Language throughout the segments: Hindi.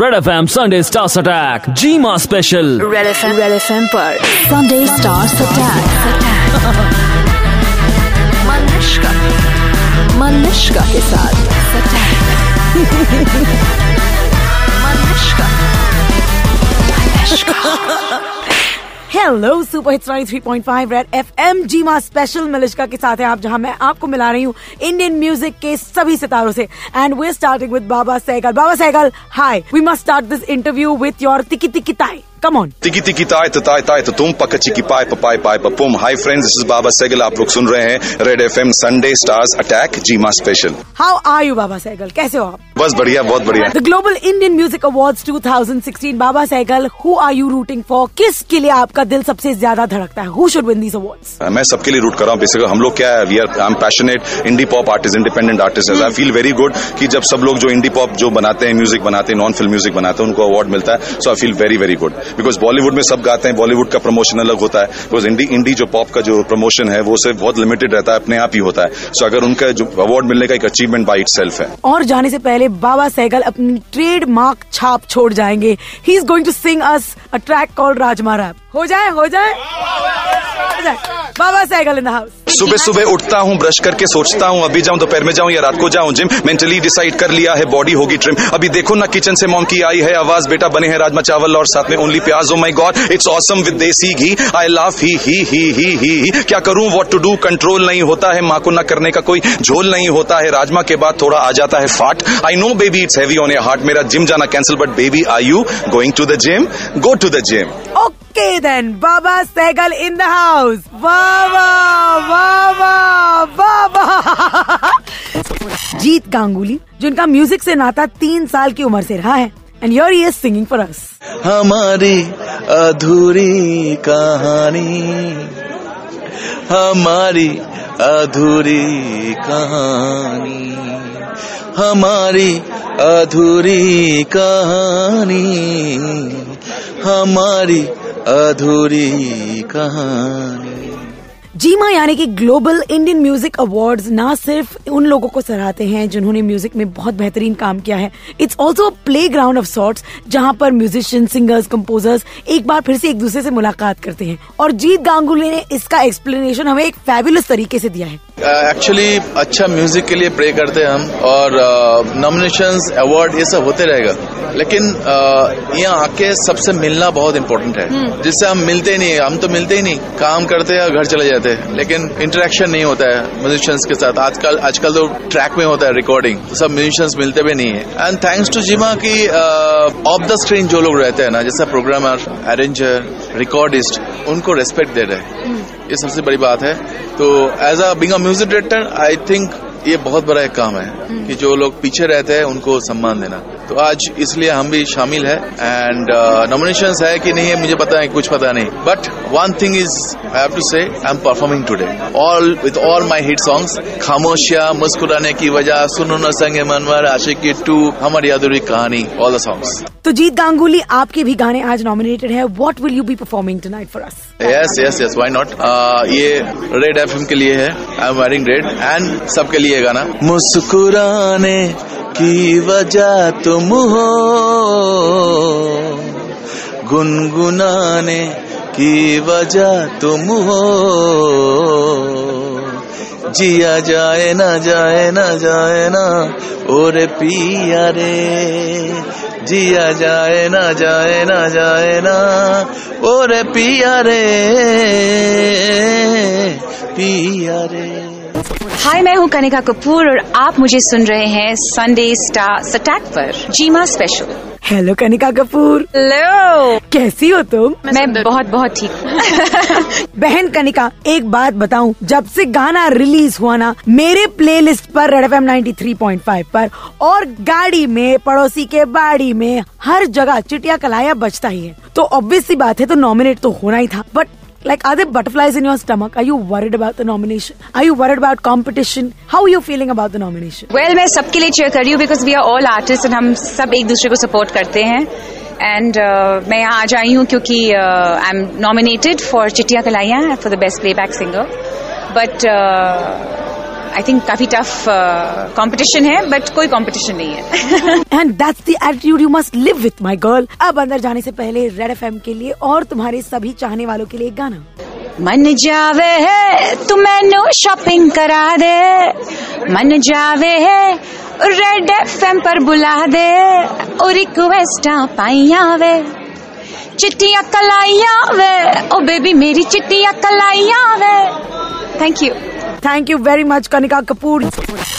Red F M Sunday stars attack GiMA special red F M red F M पर। Sunday stars attack Manushka. Manushka के साथ। Manushka. Hello super hits 93.5 red FM GiMA special Malishka के साथ है आप जहाँ मैं आपको मिला रही हूँ इंडियन म्यूज़िक के सभी सितारों से। And we starting with Baba Sehgal Baba Sehgal hi we must start this interview with your तिकी तिकी ताई कम ऑन तिकी तिकी ताय तो ताय ताय तो तुम पक चिकी पाय पपाय पाय पपुम hi friends this is Baba Sehgal आप लोग सुन रहे हैं red FM Sunday stars attack GiMA special how are you Baba Sehgal कैसे हो आप बस बढ़िया बहुत बढ़िया the global Indian music awards 2016 Baba Sehgal who are you rooting for किस के लिए आपका दिल सबसे ज़्यादा धड़कता है। Who should win these awards मैं सबके लिए रूट कर रहा हूँ बेसिकली हम लोग क्या है we are I am passionate indie pop artist independent artist I feel very good कि जब सब लोग जो इंडी पॉप जो बनाते हैं म्यूज़िक बनाते हैं नॉन फ़िल्म म्यूज़िक बनाते हैं उनको अवार्ड मिलता है। So I feel very very good because Bollywood में सब गाते हैं बॉलीवुड का प्रमोशन अलग होता है। बिकॉज़ इंडी इंडी जो पॉप का जो प्रमोशन है वो सिर्फ़ बहुत लिमिटेड रहता है अपने आप ही होता है। सो अगर उनका जो अवार्ड मिलने का एक अचीवमेंट बाई इट है। और जाने से पहले बाबा सहगल अपनी ट्रेड मार्क छाप छोड़ जाएँगे। He is going to sing us a track called rajma rap हो जाए हो जाए। बाबा सहगल इन हाउस सुबह सुबह उठता हूँ ब्रश करके सोचता हूँ अभी जाऊँ दोपहर में जाऊँ या रात को जाऊँ जिम मेंटली डिसाइड कर लिया है बॉडी होगी ट्रिम अभी देखो ना किचन से मॉम की आई है आवाज़ बेटा बने हैं राजमा चावल और साथ में ओनली प्याज। ओ my God it's awesome with desi ghee. I love ही ही ही ही ही ही। क्या करूँ? व्हाट टू डू कंट्रोल नहीं होता है माँ को ना करने का कोई झोल नहीं होता है। राजमा के बाद थोड़ा आ जाता है फाट I know baby it's heavy on your heart मेरा जिम जाना cancel but baby I you going to the gym go to the gym okay then Baba Sehgal in the house Baba Baba Baba Jeet Ganguly जिनका म्यूज़िक से नाता तीन साल की उम्र से रहा है and your is singing for us हमारी अधूरी कहानी, हमारी अधूरी कहानी, हमारी अधूरी कहानी, हमारी अधूरी कहानी। जीमा यानी कि ग्लोबल इंडियन म्यूज़िक अवार्ड्स ना सिर्फ़ उन लोगों को सराहते हैं जिन्होंने म्यूज़िक में बहुत बेहतरीन काम किया है। It's also playground of sorts जहाँ पर म्यूजिशियन सिंगर्स कंपोजर्स एक बार फिर से एक दूसरे से मुलाकात करते हैं। और जीत गांगुली ने इसका एक्सप्लेनेशन हमें एक फैबुलस तरीके से दिया है। एक्चुअली uh, अच्छा म्यूज़िक के लिए प्रे करते हैं हम और नॉमिनेशन अवार्ड ये सब होते रहेगा। लेकिन uh, यहाँ आके सबसे मिलना बहुत इम्पोर्टेंट है। जिससे हम मिलते नहीं हम तो मिलते ही नहीं। काम करते हैं घर चले जाते हैं लेकिन इंटरेक्शन नहीं होता है म्यूजिशियंस के साथ। आजकल आजकल तो ट्रैक में होता है रिकॉर्डिंग तो सब म्यूजिशियंस मिलते भी नहीं है। एंड थैंक्स टू जिमा की ऑफ़ द स्क्रीन जो लोग रहते हैं ना, जैसे प्रोग्रामर अरेंजर रिकॉर्डिस्ट उनको रेस्पेक्ट दे रहे हैं। ये सबसे बड़ी बात है। तो as a being a music director I think ये बहुत बड़ा एक काम है कि जो लोग पीछे रहते हैं, उनको सम्मान देना। तो आज इसलिए हम भी शामिल है एंड नॉमिनेशन है कि नहीं है मुझे पता है कुछ पता नहीं. But one thing is I have to say I am performing today all with all my hit songs Khamoshiyan मुस्कुराने की वजह सुनो न संगे मनवर आशिकी टू हमारी अधूरी कहानी ऑल द सॉन्ग्स तो जीत गांगुली आपके भी गाने आज नॉमिनेटेड है. What will you be performing tonight for us yes yes yes why not ये रेड एफएम के लिए है. I am wearing red and सबके लिए गाना. मुस्कुराने की वजह तुम हो। गुनगुनाने की वजह तुम हो। जिया जाए ना जाए ना जाए ना, और पिया रे। जिया जाए ना जाए ना जाए ना, और पिया रे। पिया रे। हाय मैं हूँ कनिका कपूर और आप मुझे सुन रहे हैं संडे स्टार सटैक पर GiMA special hello Kanika Kapoor. Hello कैसी हो तुम? मैं बहुत बहुत ठीक बहन कनिका एक बात बताऊँ जब से गाना रिलीज़ हुआ ना मेरे प्लेलिस्ट पर रेड एफ़ एम फाइव पर और गाड़ी में पड़ोसी के बाड़ी में हर जगह चिटिया कलाया बजता ही है। तो ऑब्वियस सी बात है तो नॉमिनेट तो होना ही था but Like, are there butterflies in your stomach? Are you worried about the nomination? Are you worried about competition? How are you feeling about the nomination? Well मैं सबके लिए चेयर कर रही हूँ because we are all artist and हम सब एक दूसरे को सपोर्ट करते हैं एंड uh, मैं यहाँ आज आई हूँ क्योंकि I am nominated for Chittiyaan Kalaiyaan for the best playback singer but I think काफ़ी टफ कंपटीशन है बट कोई कंपटीशन नहीं है। And that's the attitude you must live with my girl अब अंदर जाने से पहले रेड एफएम के लिए और तुम्हारे सभी चाहने वालों के लिए एक गाना। मन जावे है तू मैनू शॉपिंग करा दे। मन जावे है रेड एफएम पर बुला दे। और रिक्वेस्टा पाइया वे चिट्टियाँ कलाइया वे ओ बेबी मेरी चिट्टियाँ कलाइया वे thank you thank you very much Kanika Kapoor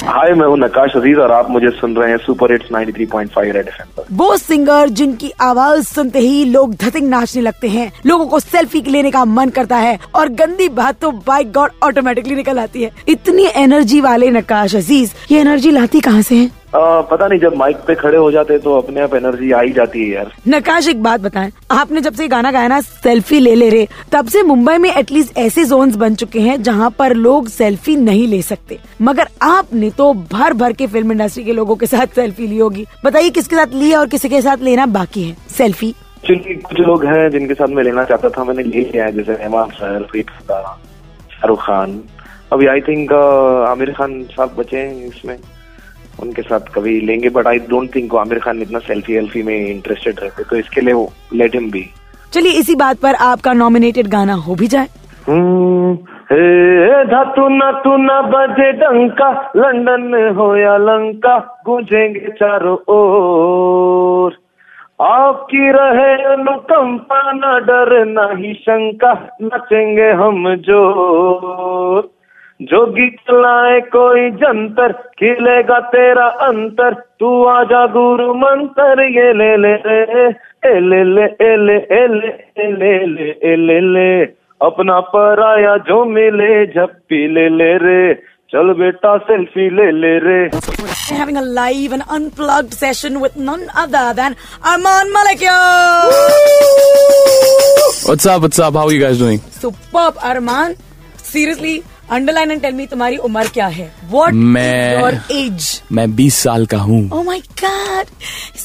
hi मैं हूँ नकाश अज़ीज़ और आप मुझे सुन रहे हैं सुपर हिट्स 93.5 रेड एफएम पर। वो सिंगर जिनकी आवाज़ सुनते ही लोग धतिंग नाचने लगते हैं। लोगों को सेल्फी लेने का मन करता है और गंदी बात तो बाइक गॉड ऑटोमेटिकली निकल आती है। इतनी एनर्जी वाले नकाश अज़ीज़ ये एनर्जी लाती कहाँ से है? आ, पता नहीं जब माइक पे खड़े हो जाते तो अपने आप एनर्जी आ ही जाती है यार। नकाश एक बात बताएँ। आपने जब से गाना गाया ना सेल्फी ले ले रहे तब से मुंबई में एटलीस्ट ऐसे जोन्स बन चुके हैं जहाँ पर लोग सेल्फी नहीं ले सकते। मगर आपने तो भर भर के फ़िल्म इंडस्ट्री के लोगों के साथ सेल्फी ली होगी। बताइए किसके साथ ली है और किसी के साथ लेना बाकी है? सेल्फी एक्चुअली कुछ लोग हैं जिनके साथ मैं लेना चाहता था मैंने ले लिया है जैसे रहमान सर शाहरुख खान। अभी आई थिंक आमिर खान साहब बचे हैं इसमें। उनके साथ कभी लेंगे but I don't think Aamir Khan इतना सेल्फी वेल्फी में इंटरेस्टेड रहते तो इसके लिए लेट हिम बी चलिए इसी बात पर आपका नॉमिनेटेड गाना हो भी जाए। हम्म, धातु न तू न बजे डंका लंदन हो या लंका गूंजेंगे चारों ओर। आपकी रहे अनुकंपा न डर न ही शंका नचेंगे हम ज़ोर। जोगी चलाए कोई जंतर खिलेगा तेरा अंतर तू आजा गुरु मंत्र ये ले ले रे ए ले ले ए ले ए ले ए ले ले ए ले ले अपना पराया जो मिले झप्पी ले ले रे चल बेटा सेल्फी ले ले रे having a live and unplugged session with none other than Arman Malik. What's up? What's up? How are you guys doing? Superb, Arman. Seriously, underline and tell me तुम्हारी उम्र क्या है? वॉट योर एज मैं 20 साल का हूँ। ओ माई गॉड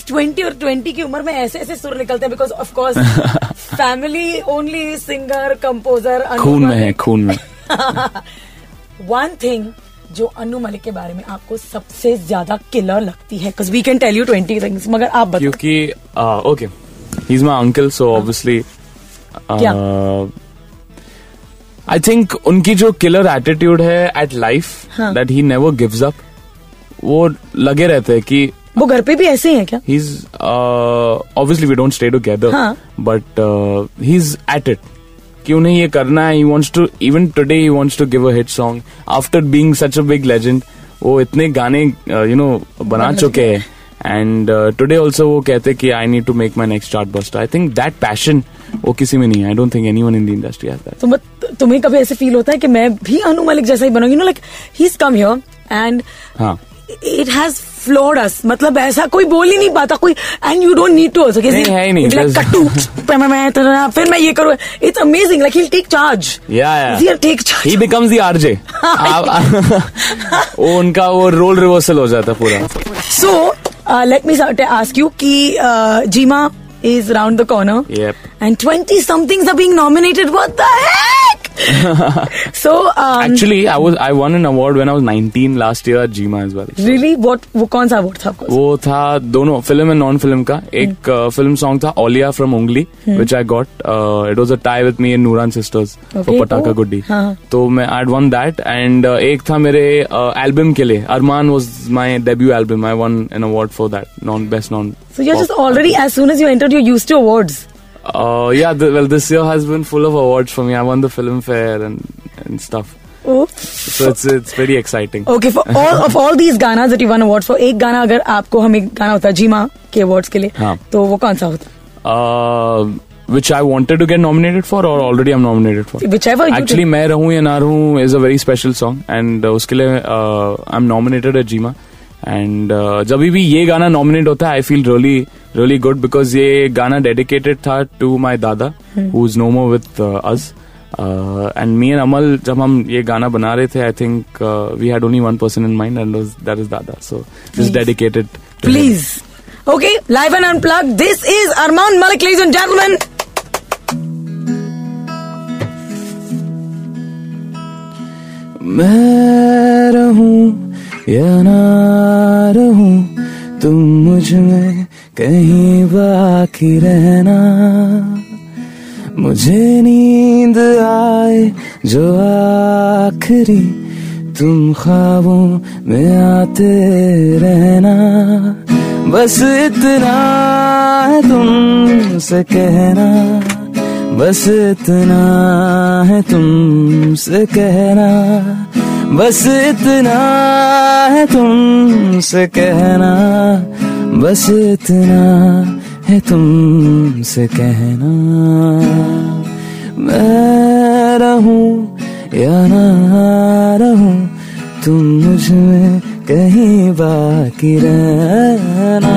ट्वेंटी और ट्वेंटी की उम्र में ऐसे ऐसे सुर निकलते हैं because of course family only singer composer खून में है खून में। वन थिंग जो अनु मलिक के बारे में आपको सबसे ज़्यादा किलर लगती है we can tell you twenty things मगर आप बताओ। क्योंकि okay he is my uncle so obviously? I think उनकी जो किलर एटीट्यूड है एट लाइफ हाँ. That he never gives up वो लगे रहते हैं कि वो घर पे भी ऐसे ही है क्या? he's uh, obviously we don't stay together हाँ. but uh, he's at it. कि उन्हें ये करना है? He wants to even today he wants to give a hit song. After being such a big legend वो इतने गाने यू नो बना चुके हैं। एंड टुडे ऑल्सो वो कहते हैं कि I need to make my next chart buster I think that passion वो किसी में नहीं I don't think anyone in the industry has that तुम तुम्हें कभी ऐसे फील होता है कि मैं भी अनु मलिक जैसा ही बनूँगी no like he is come here and हाँ। इट हैज़ फ्लोड अस मतलब ऐसा कोई बोल ही नहीं पाता कोई and you don't need to also नहीं, है ही नहीं, there's- कट्टू तरह- फिर मैं ये करूँ। It's amazing like he take charge Yeah, yeah. Take charge he becomes the RJ वो उनका वो रोल रिवर्सल हो जाता पूरा। So let me ask you कि GiMA is round the corner. Yep. and 20 somethings are being nominated. What the heck so um, Actually, I was I won an award when I was 19 last year at GMA as well. really? What वो कौन सा अवार्ड था आपको वो था दोनों फ़िल्म एंड नॉन फ़िल्म का। एक फ़िल्म सॉन्ग था Auliya from Ungli which I got it was a tie with me in Nooran sisters for Patakha Oh. Guddi. तो मैं आई वन दैट एंड एक था मेरे एल्बम के लिए। Armaan was my debut album I won an award for that non best non So you're just already as soon as you entered, you're used to awards. Uh, yeah, th- well, this year has been full of awards for me. I won the film fair and and stuff. Oops. So it's it's very exciting. Okay, for all of all these ganas that you won awards for, एक गाना अगर आपको हमें गाना होता जीमा के awards के लिए, हाँ. तो वो कौन सा होता? Uh, which I wanted to get nominated for, or already I'm nominated for. Whichever you Actually, did. मैं रहूं या ना रहूं is a very special song, and uh, उसके लिए uh, I'm nominated at GMA. And जब भी ये गाना नॉमिनेट होता है I feel really really good because ये गाना डेडिकेटेड था to my dada who is no more with us and me and Amaal जब हम ये गाना बना रहे थे I think we had only one person in mind and that is dada so this dedicated Please. Okay, live and unplugged. This is Arman Malik, ladies and gentlemen. मैं रहूँ या ना रहूँ, तुम मुझमें कहीं बाकी रहना। मुझे नींद आए जो आखिरी, तुम ख्वाबों में आते रहना। बस इतना है तुमसे कहना। बस इतना है तुमसे कहना, बस इतना है तुमसे कहना, बस इतना है तुमसे कहना। मैं रहूँ या ना रहूँ, तुम मुझमें कहीं बाकी रहना।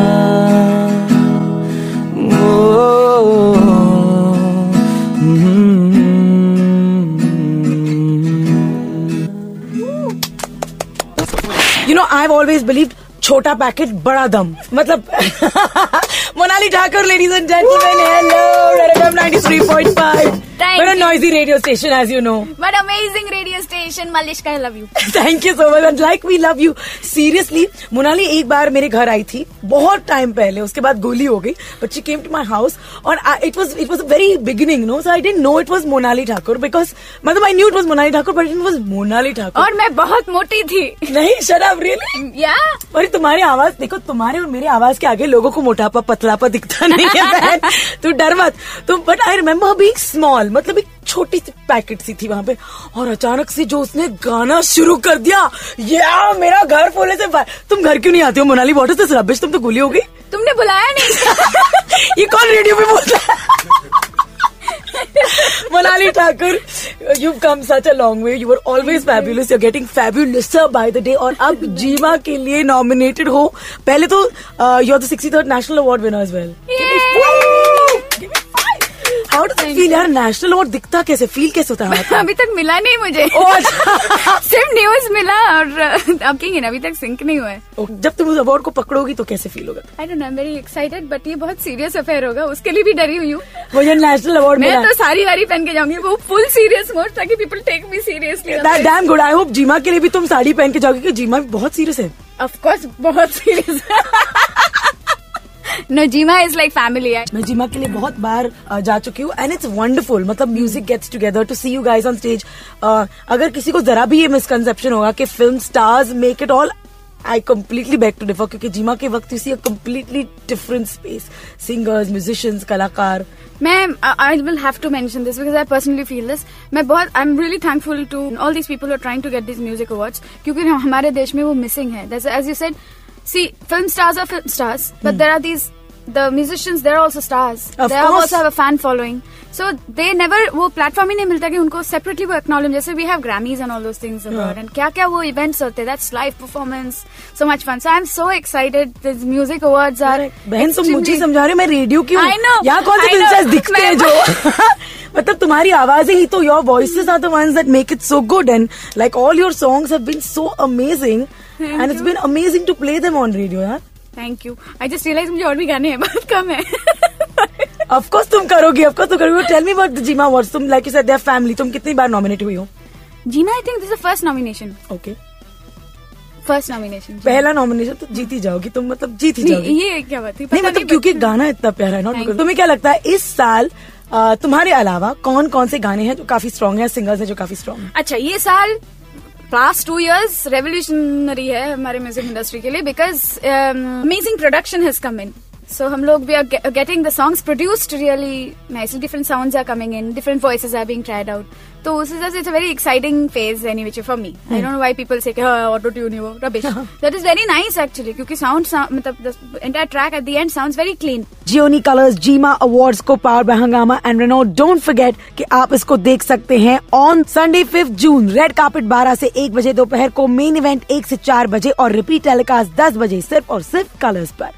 ऑलवेज बिलीव छोटा पैकेट बड़ा दम। मतलब Monali Thakur ladies and gentleman hello red FM 93.5 Thank What a you. noisy radio station as you know. What amazing radio station, Malishka, I love you. Thank you so much and like we love you seriously Monali एक बार मेरे घर आई थी बहुत टाइम पहले उसके बाद गोली हो गई but she came to my house और it was it was very beginning no so I didn't know it was Monali Thakur because मतलब I knew it was Monali Thakur but it was Monali Thakur और मैं बहुत मोटी थी। नहीं शराब रियली या तुम्हारी आवाज़ देखो तुम्हारे और मेरी आवाज़ के आगे लोगों को मोटापा पतलापा दिखता नहीं है तू डर मत। तुम but I remember being small मतलब एक छोटी सी पैकेट सी थी वहाँ पे और अचानक से जो उसने गाना शुरू कर दिया या मेरा घर फूले से तुम घर क्यों नहीं आते हो Monali what is this rubbish तुम तो गोली हो गई तुमने बुलाया नहीं ये कौन रेडियो पे बोलता है Monali Thakur, you've come such a long way. You were always fabulous. You're getting fabulouser by the day. और अब जीमा के लिए nominated हो पहले तो you're the 63rd national award winner as well. How does it feel यार national award दिखता कैसे? फील कैसे होता है अभी तक मिला नहीं मुझे। सिर्फ़ न्यूज़ मिला और अब की अभी तक सिंक नहीं हुआ है। जब तुम उस अवार्ड को पकड़ोगी तो कैसे फील होगा? I don't know very excited but ये बहुत सीरियस अफेयर होगा। उसके लिए भी डरी हुई हूँ। वो जो नेशनल अवार्ड मैं तो सारी वारी पहन के जाऊँगी वो फुल सीरियस मोड ताकि people take me seriously damn good I hope GiMA के लिए भी तुम साड़ी पहन के जाओगे क्योंकि जीमा भी बहुत सीरियस है। ऑफ़ कोर्स बहुत serious no GiMA is like family मैं जिमा के लिए बहुत बार अ, जा चुकी हूँ एंड इट्स वंडरफुल मतलब music gets together to see you guys on stage अगर किसी को जरा भी ये मिसकंसेप्शन होगा कि film stars make it all I completely beg to differ क्योंकि जीमा के वक्त you see a completely different space singers musicians कलाकार. मैं I will have to mention this because I personally feel this मैं बहुत I am really thankful to all these people are trying to get this music awards क्योंकि हमारे देश में वो मिसिंग है. As you said See, film stars are film stars, but mm. there are these the musicians they're also stars. Of they course. also have a fan following. So they never वो प्लेटफॉर्म ही नहीं मिलता कि उनको सेपरेटली वो एक्नॉलेज जैसे we have Grammys and all those things about and क्या क्या वो इवेंट्स होते that's live performance so much fun so I am so excited this music awards are बहन तुम मुझे समझा रहे हो मैं रेडियो क्यों? I know, यहाँ कौन से I दिखते हैं जो? मतलब तुम्हारी आवाज़ें ही तो your voices are the ones that make it so good and like all your songs have been so amazing and it's been amazing to play them on radio यार thank you I just realize मुझे और भी गाने हैं बहुत कम है। ऑफ़ कोर्स तुम करोगी ऑफ़ कोर्स तुम करोगी। Tell me about the GIMA awards तुम like you said there family तुम कितनी बार नॉमिनेट हुई हो? जीना I think this is first nomination okay first nomination पहला नॉमिनेशन तो जीत ही जाओगी तुम मतलब जीत ही जाओगी। ये क्या बात थी नहीं मतलब क्योंकि गाना इतना प्यारा है नॉट. तुम्हें क्या लगता है इस साल तुम्हारे अलावा कौन कौन से गाने हैं जो काफ़ी स्ट्रॉन्ग है सिंगर्स हैं जो काफ़ी स्ट्रॉन्ग अच्छा ये साल पास्ट टू ईयर्स रेवोल्यूशनरी है हमारे म्यूज़िक इंडस्ट्री के लिए because amazing production has come in so हम लोग we are getting the songs produced really nicely different sounds are coming in different voices are being tried out तो उस हिसाब से it's a very exciting phase any which for me I don't know why people say auto tune वो rubbish that is very nice actually क्योंकि साउंड मतलब entire track at the end sounds very clean Gionee Colors GIMA awards को power by Hungama and Renault don't forget कि आप इसको देख सकते हैं on Sunday fifth June red carpet 12 से 1 बजे दोपहर को मेन इवेंट 1 से 4 बजे और रिपीट टेलीकास्ट 10 बजे सिर्फ़ और सिर्फ़ कलर्स पर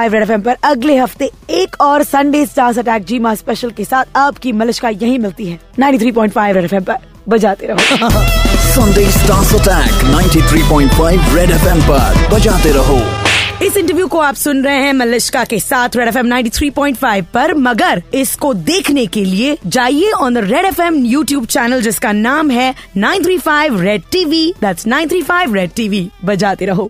93.5 रेड एफएम पर अगले हफ़्ते एक और Sunday stars attack GIMA special के साथ आपकी मलिश्का यही मिलती है। 93.5 रेड एफएम पर। बजाते रहो। Sunday Stars Attack 93.5 Red FM पर। बजाते रहो। इस इंटरव्यू को आप सुन रहे हैं मलिश्का के साथ रेड एफ़ एम नाइन पर। मगर इसको देखने के लिए जाइए on the Red F M YouTube channel जिसका नाम है 935 Red TV that's 935 Red TV बजाते रहो।